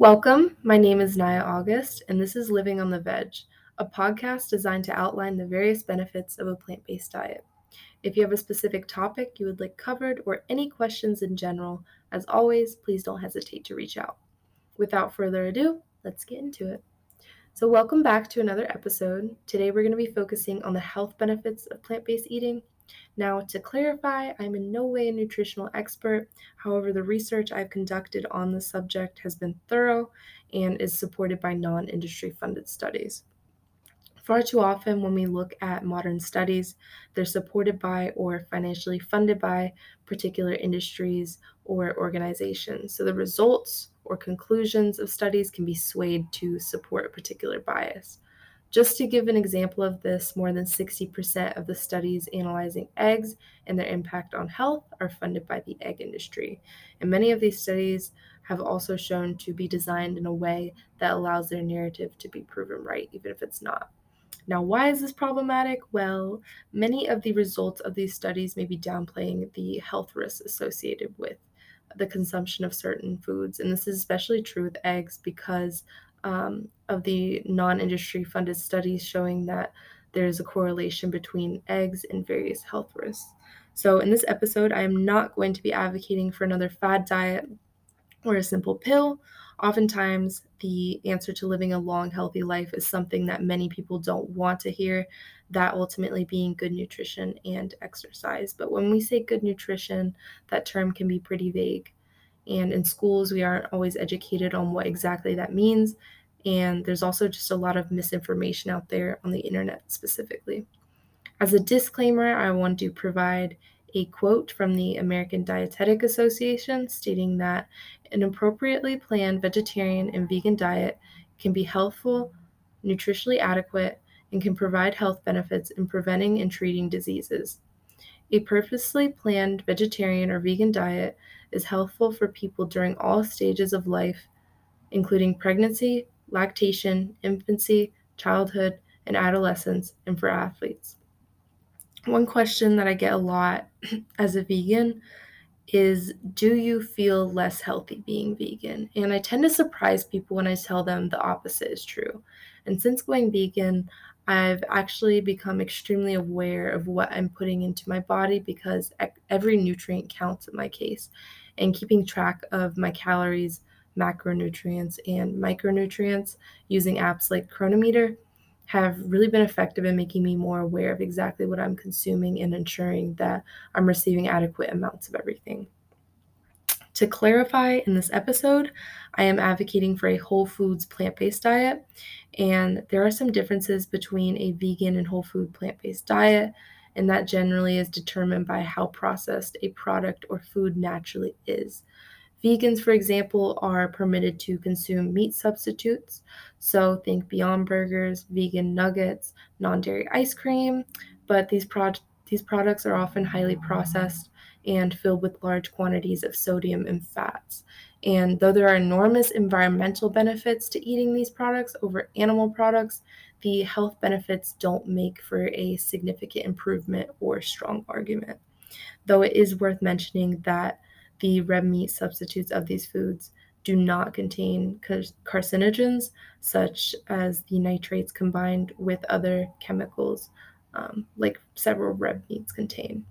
Welcome. My name is Naya August, and this is Living on the Veg, a podcast designed to outline the various benefits of a plant based diet. If you have a specific topic you would like covered or any questions in general, as always, please don't hesitate to reach out. Without further ado, let's get into it. So, welcome back to another episode. Today, we're going to be focusing on the health benefits of plant based eating now, to clarify, I'm in no way a nutritional expert. However, the research I've conducted on the subject has been thorough and is supported by non industry funded studies. Far too often, when we look at modern studies, they're supported by or financially funded by particular industries or organizations. So the results or conclusions of studies can be swayed to support a particular bias. Just to give an example of this, more than 60% of the studies analyzing eggs and their impact on health are funded by the egg industry. And many of these studies have also shown to be designed in a way that allows their narrative to be proven right, even if it's not. Now, why is this problematic? Well, many of the results of these studies may be downplaying the health risks associated with the consumption of certain foods. And this is especially true with eggs because um, of the non industry funded studies showing that there's a correlation between eggs and various health risks. So, in this episode, I am not going to be advocating for another fad diet or a simple pill. Oftentimes, the answer to living a long, healthy life is something that many people don't want to hear, that ultimately being good nutrition and exercise. But when we say good nutrition, that term can be pretty vague. And in schools, we aren't always educated on what exactly that means. And there's also just a lot of misinformation out there on the internet specifically. As a disclaimer, I want to provide a quote from the American Dietetic Association stating that an appropriately planned vegetarian and vegan diet can be healthful, nutritionally adequate, and can provide health benefits in preventing and treating diseases. A purposely planned vegetarian or vegan diet is healthful for people during all stages of life, including pregnancy, lactation, infancy, childhood, and adolescence, and for athletes. One question that I get a lot as a vegan is Do you feel less healthy being vegan? And I tend to surprise people when I tell them the opposite is true. And since going vegan, I've actually become extremely aware of what I'm putting into my body because every nutrient counts in my case. And keeping track of my calories, macronutrients, and micronutrients using apps like Cronometer have really been effective in making me more aware of exactly what I'm consuming and ensuring that I'm receiving adequate amounts of everything. To clarify, in this episode, I am advocating for a whole foods plant based diet, and there are some differences between a vegan and whole food plant based diet, and that generally is determined by how processed a product or food naturally is. Vegans, for example, are permitted to consume meat substitutes. So think Beyond Burgers, vegan nuggets, non dairy ice cream. But these, pro- these products are often highly processed and filled with large quantities of sodium and fats. And though there are enormous environmental benefits to eating these products over animal products, the health benefits don't make for a significant improvement or strong argument. Though it is worth mentioning that the red meat substitutes of these foods do not contain carcinogens, such as the nitrates combined with other chemicals, um, like several red meats contain.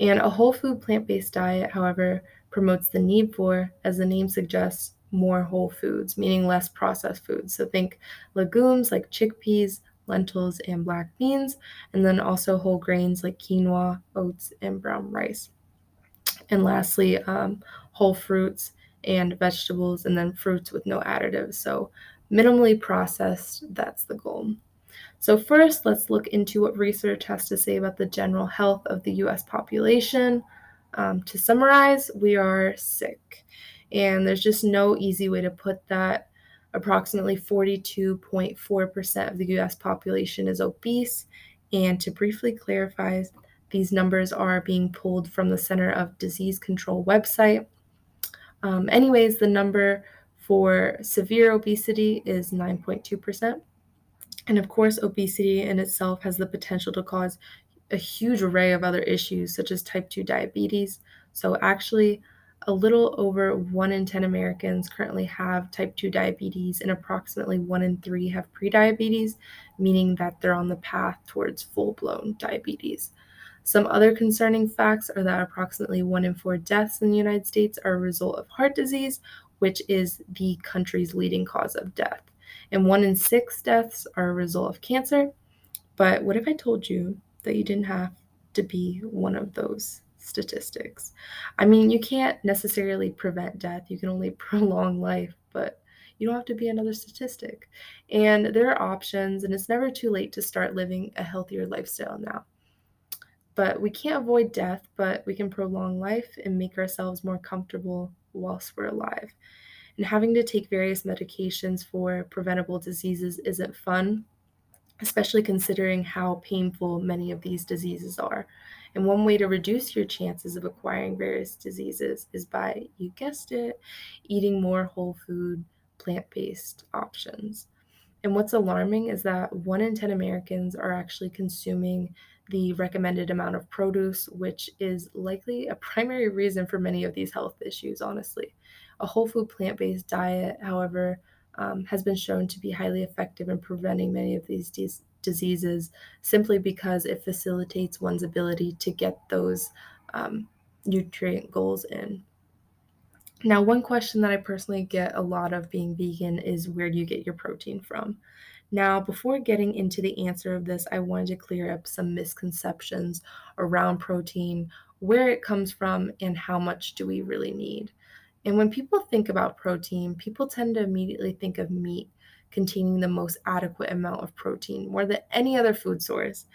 And a whole food plant based diet, however, promotes the need for, as the name suggests, more whole foods, meaning less processed foods. So think legumes like chickpeas, lentils, and black beans, and then also whole grains like quinoa, oats, and brown rice. And lastly, um, whole fruits and vegetables, and then fruits with no additives. So, minimally processed, that's the goal. So, first, let's look into what research has to say about the general health of the US population. Um, to summarize, we are sick, and there's just no easy way to put that. Approximately 42.4% of the US population is obese, and to briefly clarify, these numbers are being pulled from the Center of Disease Control website. Um, anyways, the number for severe obesity is 9.2%. And of course, obesity in itself has the potential to cause a huge array of other issues, such as type 2 diabetes. So, actually, a little over 1 in 10 Americans currently have type 2 diabetes, and approximately 1 in 3 have prediabetes, meaning that they're on the path towards full blown diabetes. Some other concerning facts are that approximately 1 in 4 deaths in the United States are a result of heart disease, which is the country's leading cause of death. And 1 in 6 deaths are a result of cancer. But what if I told you that you didn't have to be one of those statistics. I mean, you can't necessarily prevent death, you can only prolong life, but you don't have to be another statistic. And there are options, and it's never too late to start living a healthier lifestyle now. But we can't avoid death, but we can prolong life and make ourselves more comfortable whilst we're alive. And having to take various medications for preventable diseases isn't fun, especially considering how painful many of these diseases are. And one way to reduce your chances of acquiring various diseases is by, you guessed it, eating more whole food, plant based options. And what's alarming is that one in 10 Americans are actually consuming the recommended amount of produce, which is likely a primary reason for many of these health issues, honestly. A whole food plant based diet, however, um, has been shown to be highly effective in preventing many of these dis- diseases simply because it facilitates one's ability to get those um, nutrient goals in. Now, one question that I personally get a lot of being vegan is where do you get your protein from? Now, before getting into the answer of this, I wanted to clear up some misconceptions around protein, where it comes from, and how much do we really need. And when people think about protein, people tend to immediately think of meat containing the most adequate amount of protein, more than any other food source.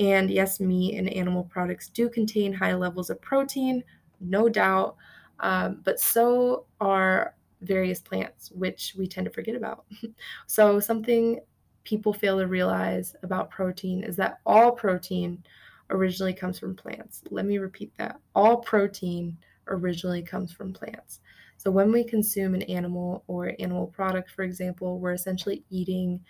And yes, meat and animal products do contain high levels of protein, no doubt, um, but so are various plants, which we tend to forget about. so, something people fail to realize about protein is that all protein originally comes from plants. Let me repeat that all protein originally comes from plants. So when we consume an animal or animal product, for example, we're essentially eating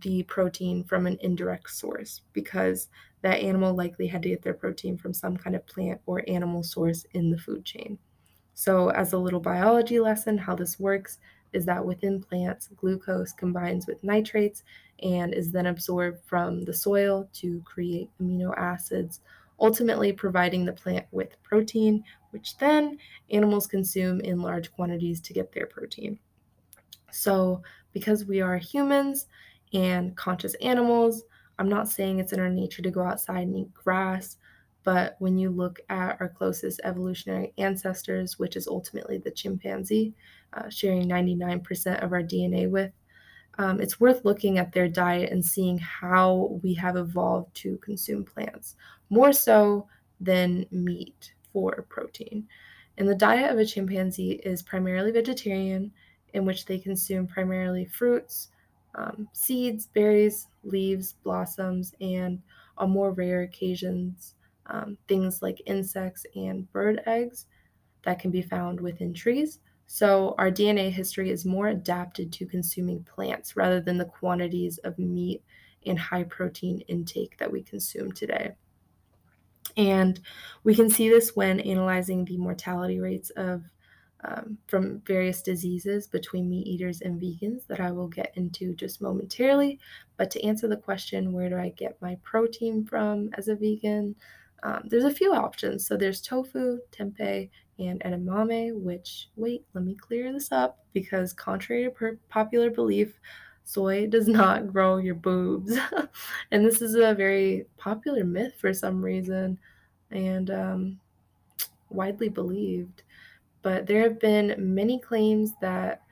the protein from an indirect source because that animal likely had to get their protein from some kind of plant or animal source in the food chain. So, as a little biology lesson, how this works is that within plants, glucose combines with nitrates and is then absorbed from the soil to create amino acids ultimately providing the plant with protein, which then animals consume in large quantities to get their protein. So, because we are humans and conscious animals, I'm not saying it's in our nature to go outside and eat grass, but when you look at our closest evolutionary ancestors, which is ultimately the chimpanzee, uh, sharing 99% of our DNA with, um, it's worth looking at their diet and seeing how we have evolved to consume plants, more so than meat for protein. And the diet of a chimpanzee is primarily vegetarian, in which they consume primarily fruits, um, seeds, berries, leaves, blossoms, and on more rare occasions, um, things like insects and bird eggs that can be found within trees. So our DNA history is more adapted to consuming plants rather than the quantities of meat and high protein intake that we consume today. And we can see this when analyzing the mortality rates of um, from various diseases between meat eaters and vegans that I will get into just momentarily. But to answer the question, where do I get my protein from as a vegan? Um, there's a few options. So there's tofu, tempeh, and edamame, which, wait, let me clear this up because, contrary to per- popular belief, soy does not grow your boobs. and this is a very popular myth for some reason and um, widely believed. But there have been many claims that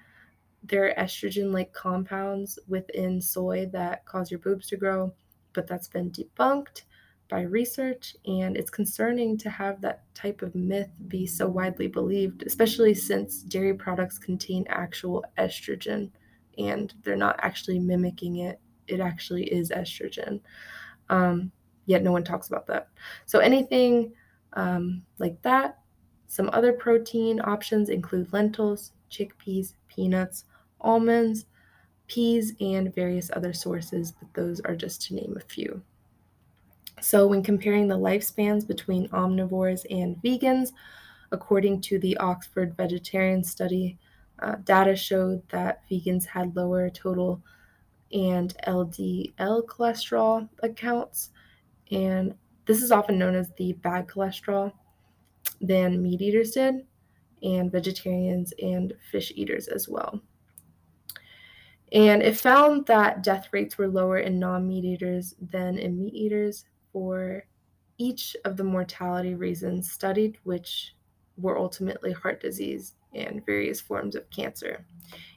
there are estrogen like compounds within soy that cause your boobs to grow, but that's been debunked by research, and it's concerning to have that type of myth be so widely believed, especially since dairy products contain actual estrogen and they're not actually mimicking it. It actually is estrogen. Um, yet no one talks about that. So, anything um, like that. Some other protein options include lentils, chickpeas, peanuts, almonds, peas, and various other sources, but those are just to name a few. So, when comparing the lifespans between omnivores and vegans, According to the Oxford Vegetarian Study, uh, data showed that vegans had lower total and LDL cholesterol accounts, and this is often known as the bad cholesterol, than meat eaters did, and vegetarians and fish eaters as well. And it found that death rates were lower in non meat eaters than in meat eaters for each of the mortality reasons studied, which were ultimately heart disease and various forms of cancer.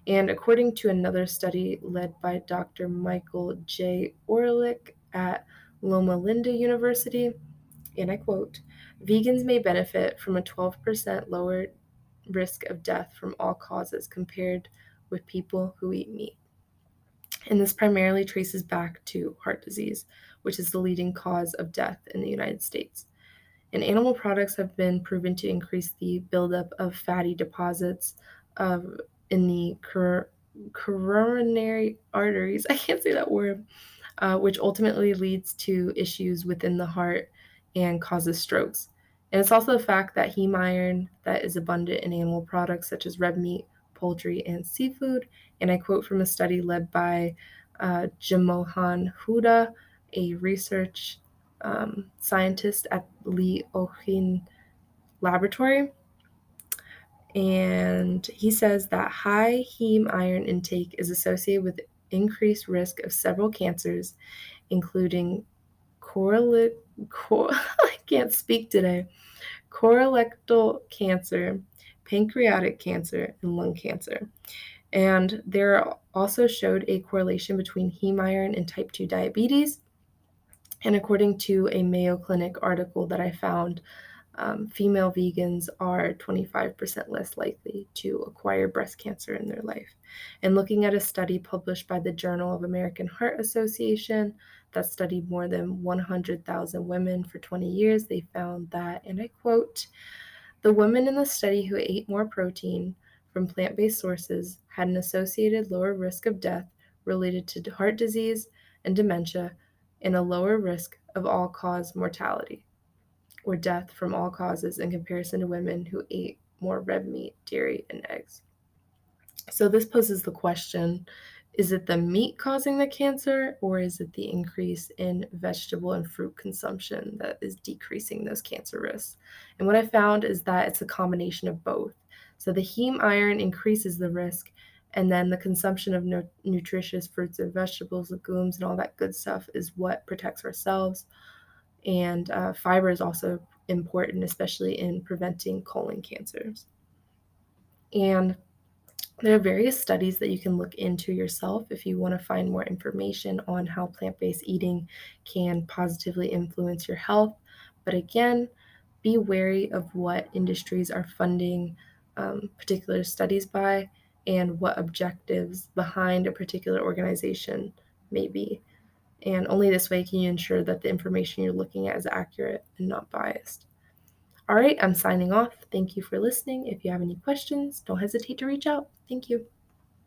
And according to another study led by Dr. Michael J. Orlich at Loma Linda University, and I quote, vegans may benefit from a 12% lower risk of death from all causes compared with people who eat meat. And this primarily traces back to heart disease, which is the leading cause of death in the United States. And animal products have been proven to increase the buildup of fatty deposits of, in the cor- coronary arteries. I can't say that word, uh, which ultimately leads to issues within the heart and causes strokes. And it's also the fact that heme iron that is abundant in animal products such as red meat, poultry, and seafood. And I quote from a study led by uh, Jamohan Huda, a research um, scientist at Lee Ohin Laboratory. And he says that high heme iron intake is associated with increased risk of several cancers, including correlate, cor- I can't speak today, colorectal cancer, pancreatic cancer, and lung cancer. And there also showed a correlation between heme iron and type 2 diabetes. And according to a Mayo Clinic article that I found, um, female vegans are 25% less likely to acquire breast cancer in their life. And looking at a study published by the Journal of American Heart Association that studied more than 100,000 women for 20 years, they found that, and I quote, the women in the study who ate more protein from plant based sources had an associated lower risk of death related to heart disease and dementia and a lower risk of all cause mortality or death from all causes in comparison to women who ate more red meat, dairy, and eggs. So, this poses the question is it the meat causing the cancer, or is it the increase in vegetable and fruit consumption that is decreasing those cancer risks? And what I found is that it's a combination of both. So, the heme iron increases the risk, and then the consumption of no- nutritious fruits and vegetables, legumes, and all that good stuff is what protects ourselves and uh, fiber is also important, especially in preventing colon cancers. And there are various studies that you can look into yourself if you want to find more information on how plant based eating can positively influence your health. But again, be wary of what industries are funding um, particular studies by and what objectives behind a particular organization may be. And only this way can you ensure that the information you're looking at is accurate and not biased. All right, I'm signing off. Thank you for listening. If you have any questions, don't hesitate to reach out. Thank you.